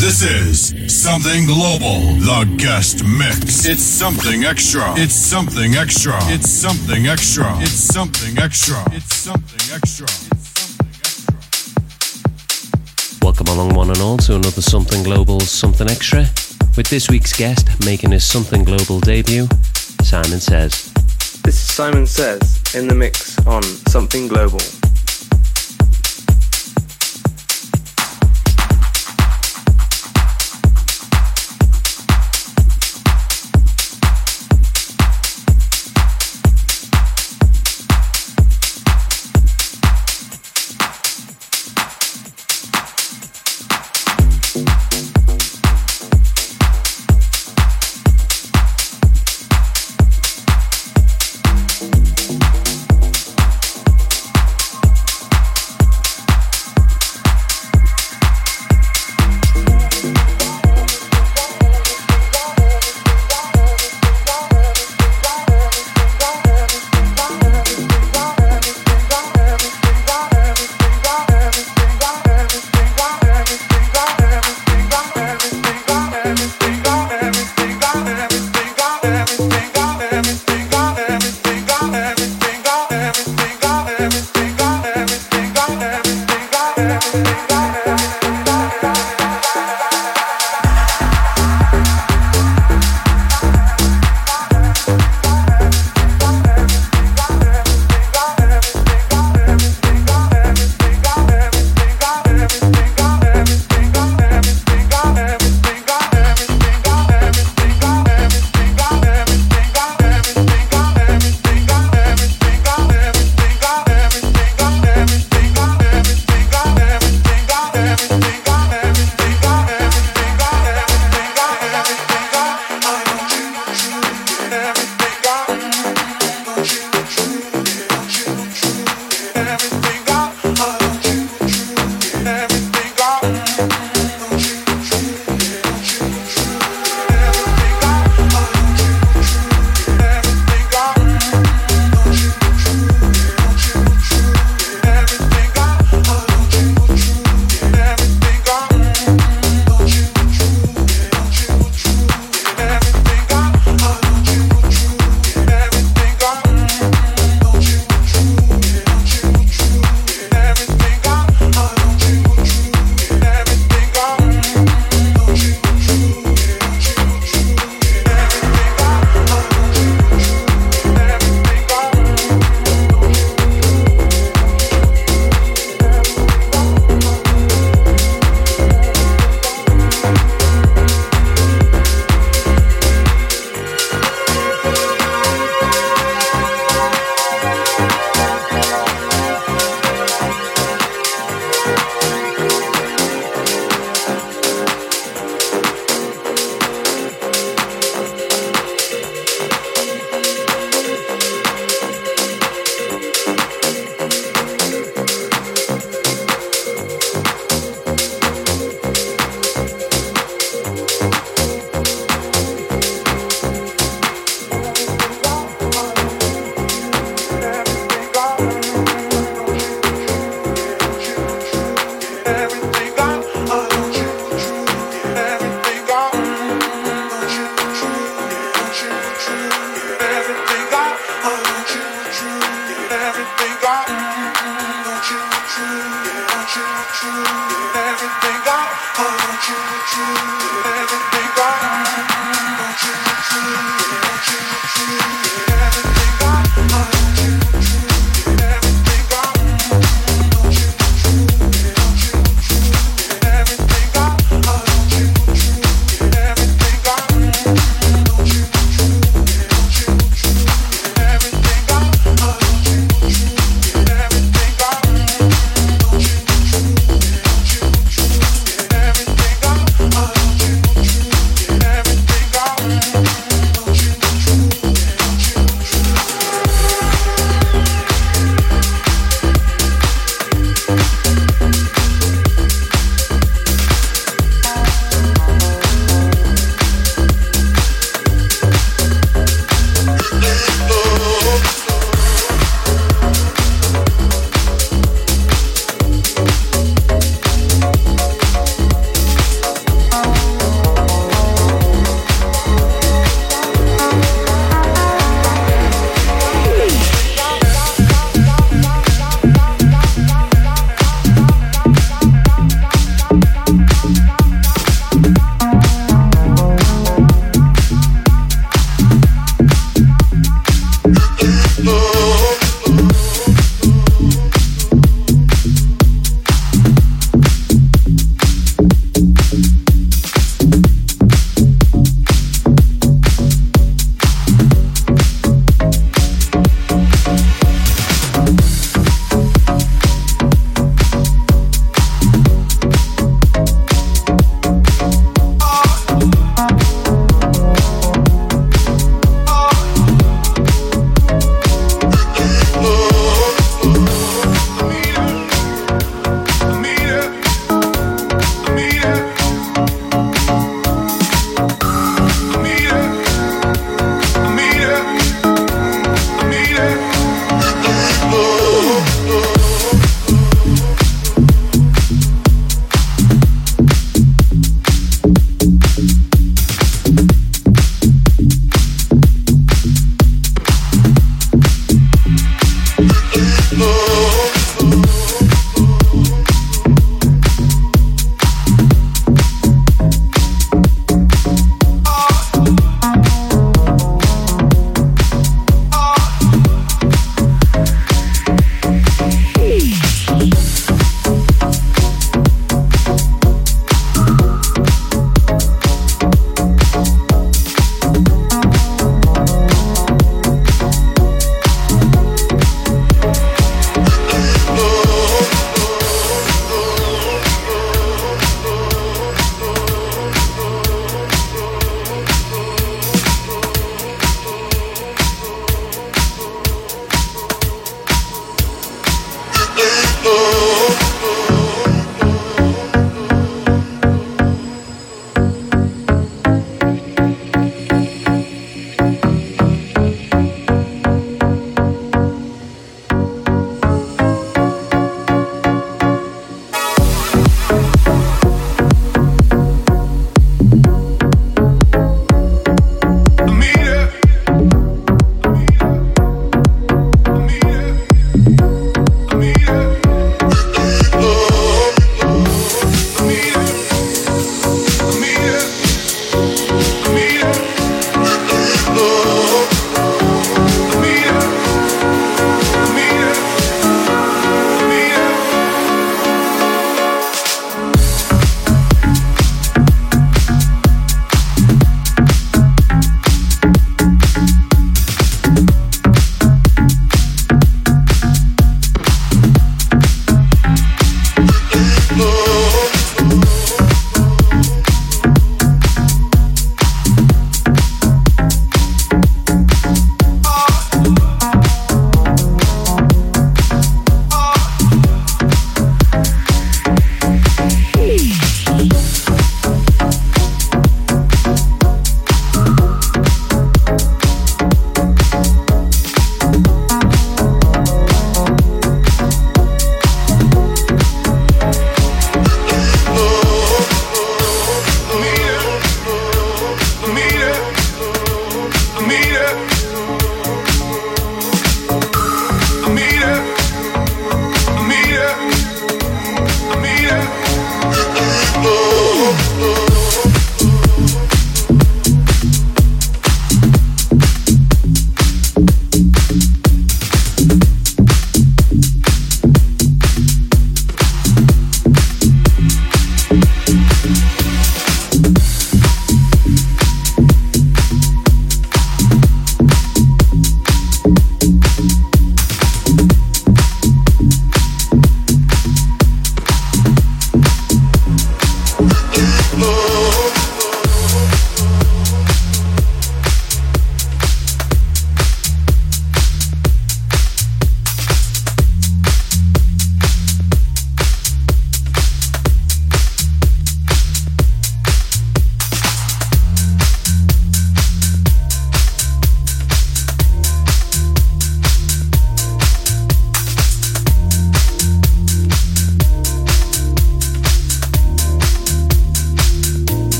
This is Something Global, the guest mix. It's something extra. It's something extra. It's something extra. It's something extra. It's something extra. Welcome along, one and all, to another Something Global, Something Extra. With this week's guest making his Something Global debut, Simon Says. This is Simon Says in the mix on Something Global.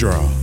Global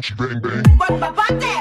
Gucci bang bang.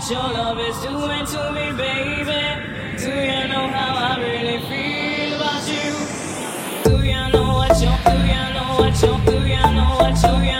what your love is doing to me, baby. Do you know how I really feel about you? Do you know what you do you know what you do you know what you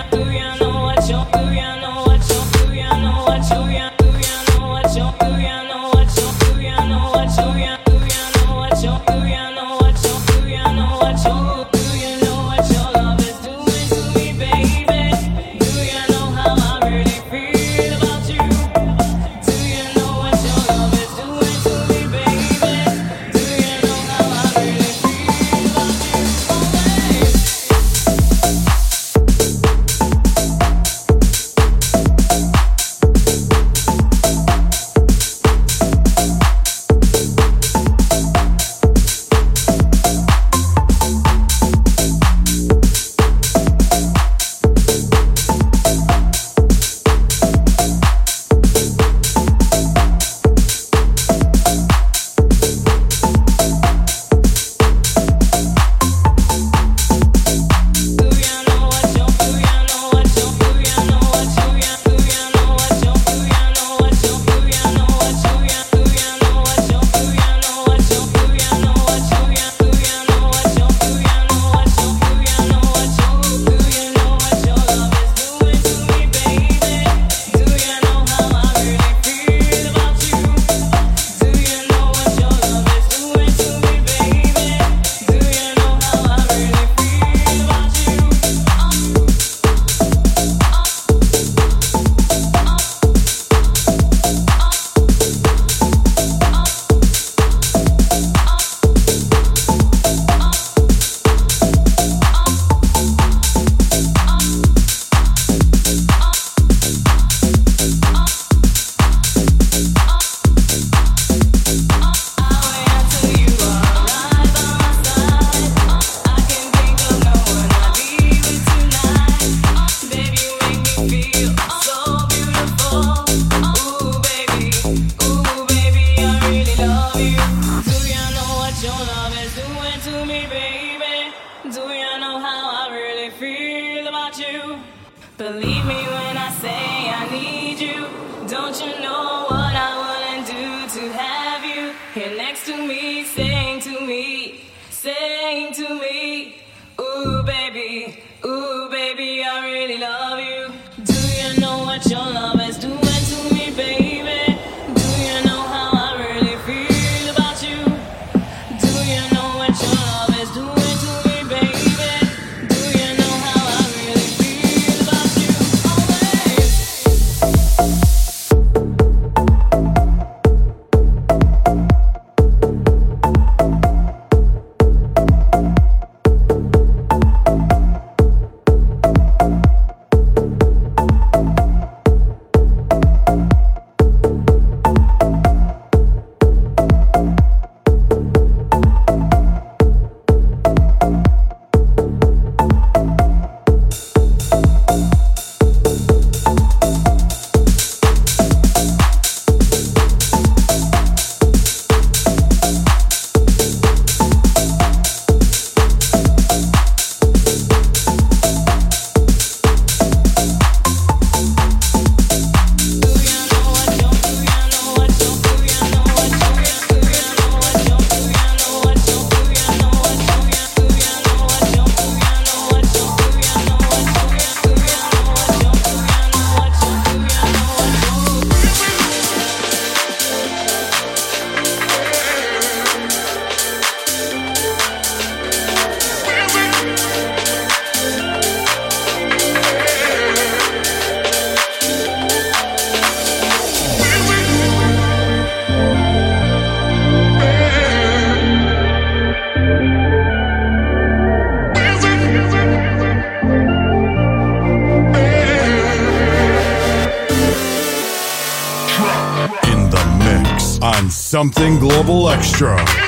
Extra.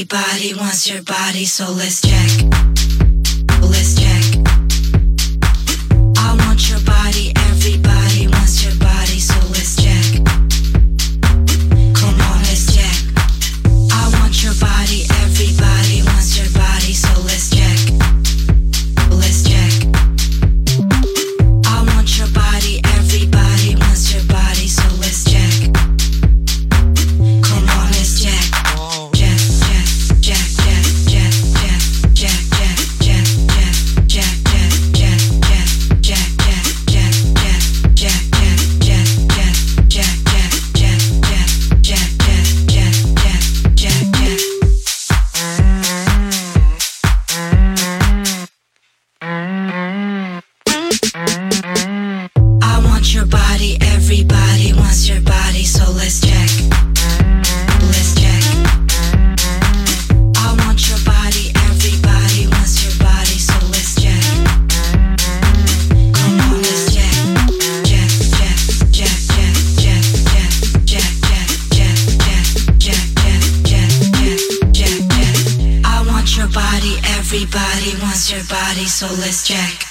Everybody wants your body, so let's jam. So let's check.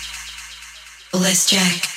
Let's check.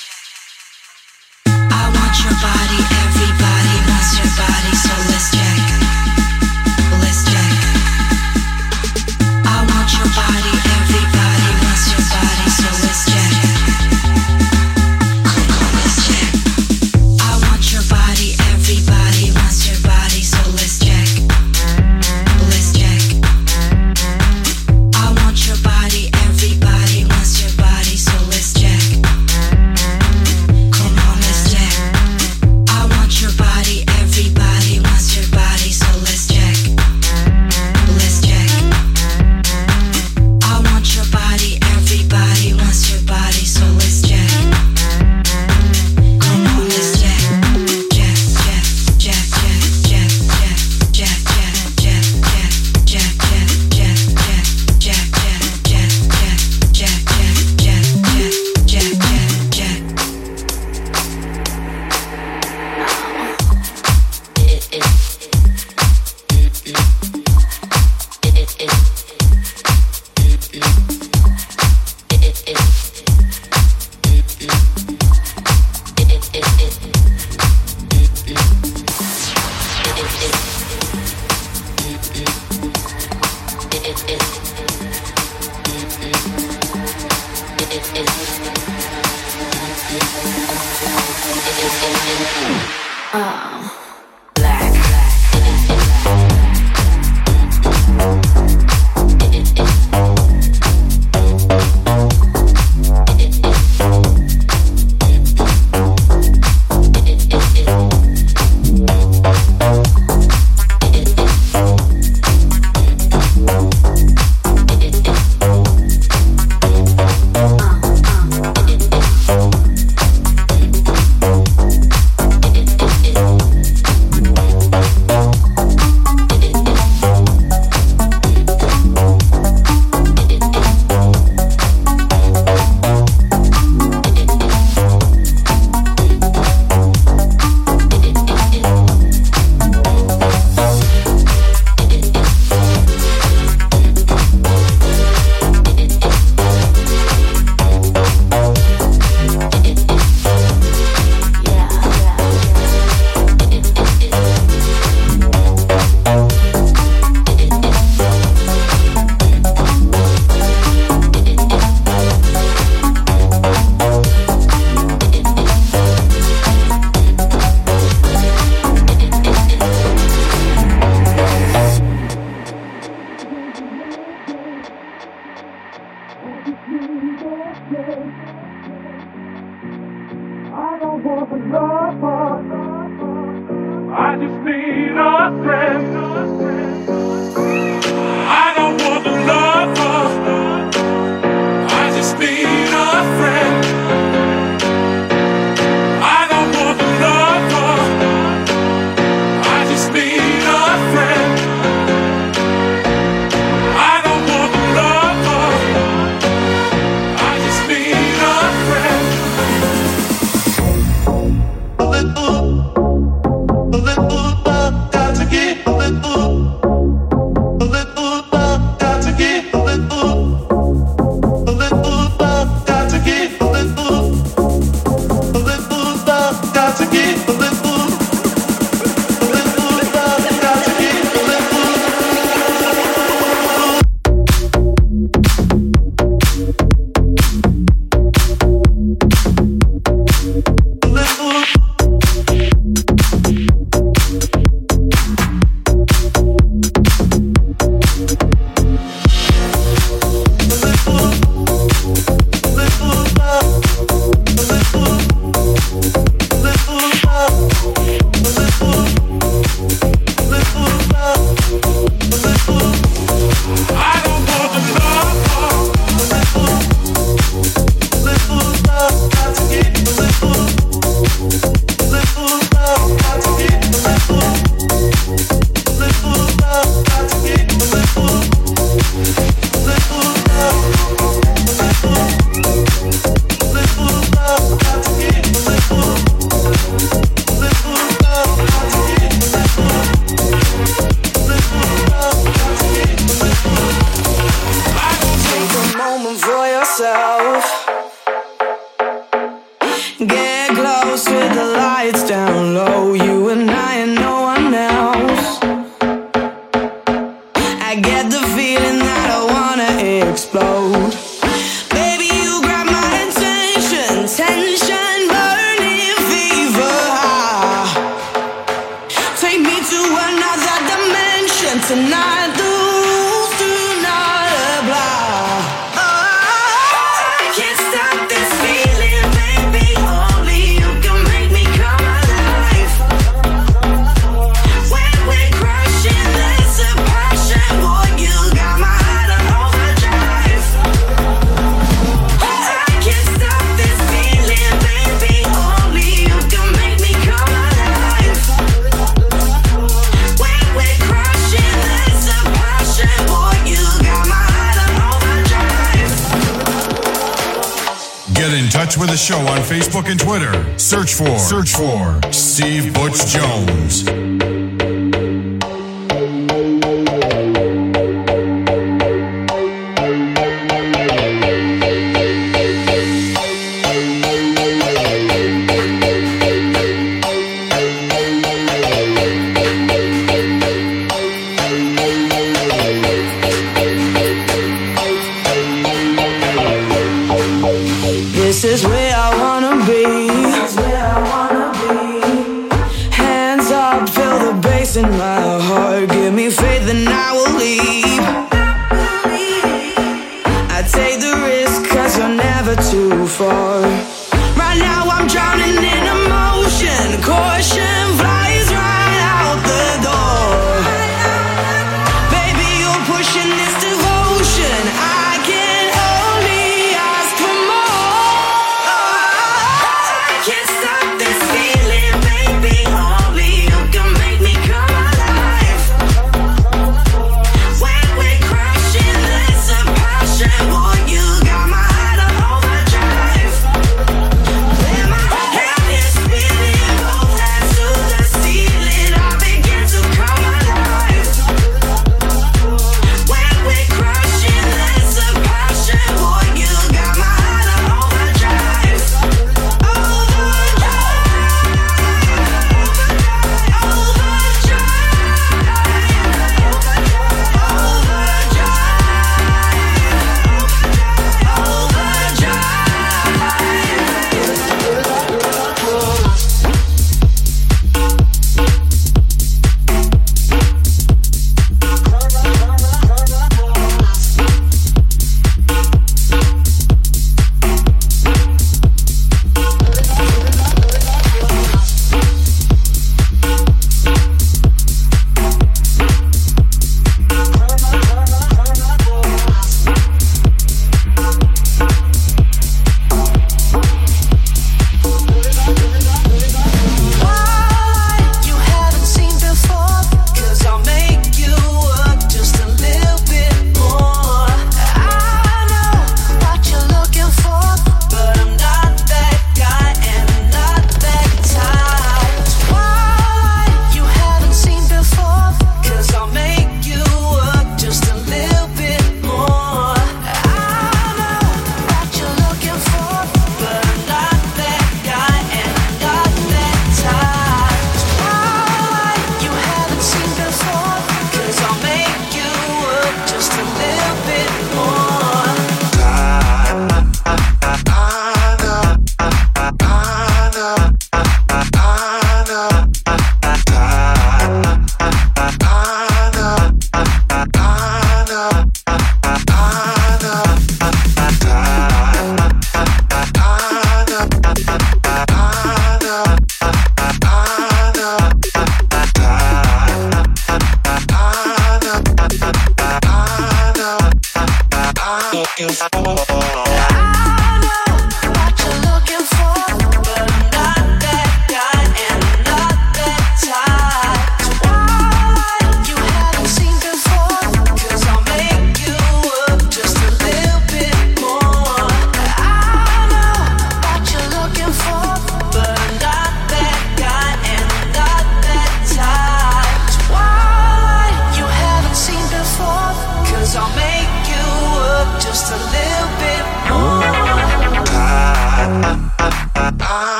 Show on Facebook and Twitter. Search for Search for Steve Butch Jones.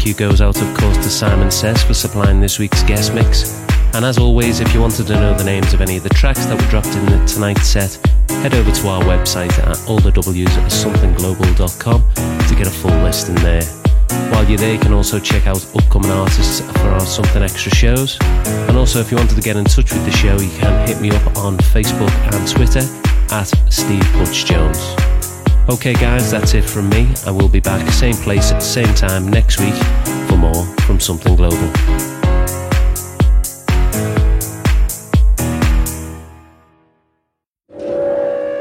Thank you goes out, of course, to Simon Says for supplying this week's guest mix. And as always, if you wanted to know the names of any of the tracks that were dropped in the tonight's set, head over to our website at allthews.somethingglobal.com to get a full list in there. While you're there, you can also check out upcoming artists for our Something Extra shows. And also, if you wanted to get in touch with the show, you can hit me up on Facebook and Twitter at Steve Butch Jones. Okay, guys, that's it from me. I will be back same place at the same time next week for more from Something Global.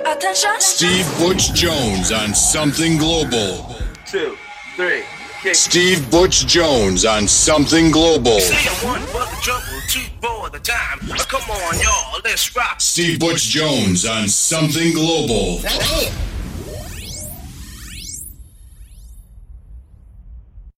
Attention. Steve Butch Jones on Something Global. Two, three, kick. Steve Butch Jones on Something Global. Say one for the trouble, two for the time. Come on, y'all, let's rock. Steve Butch Jones on Something Global. Damn.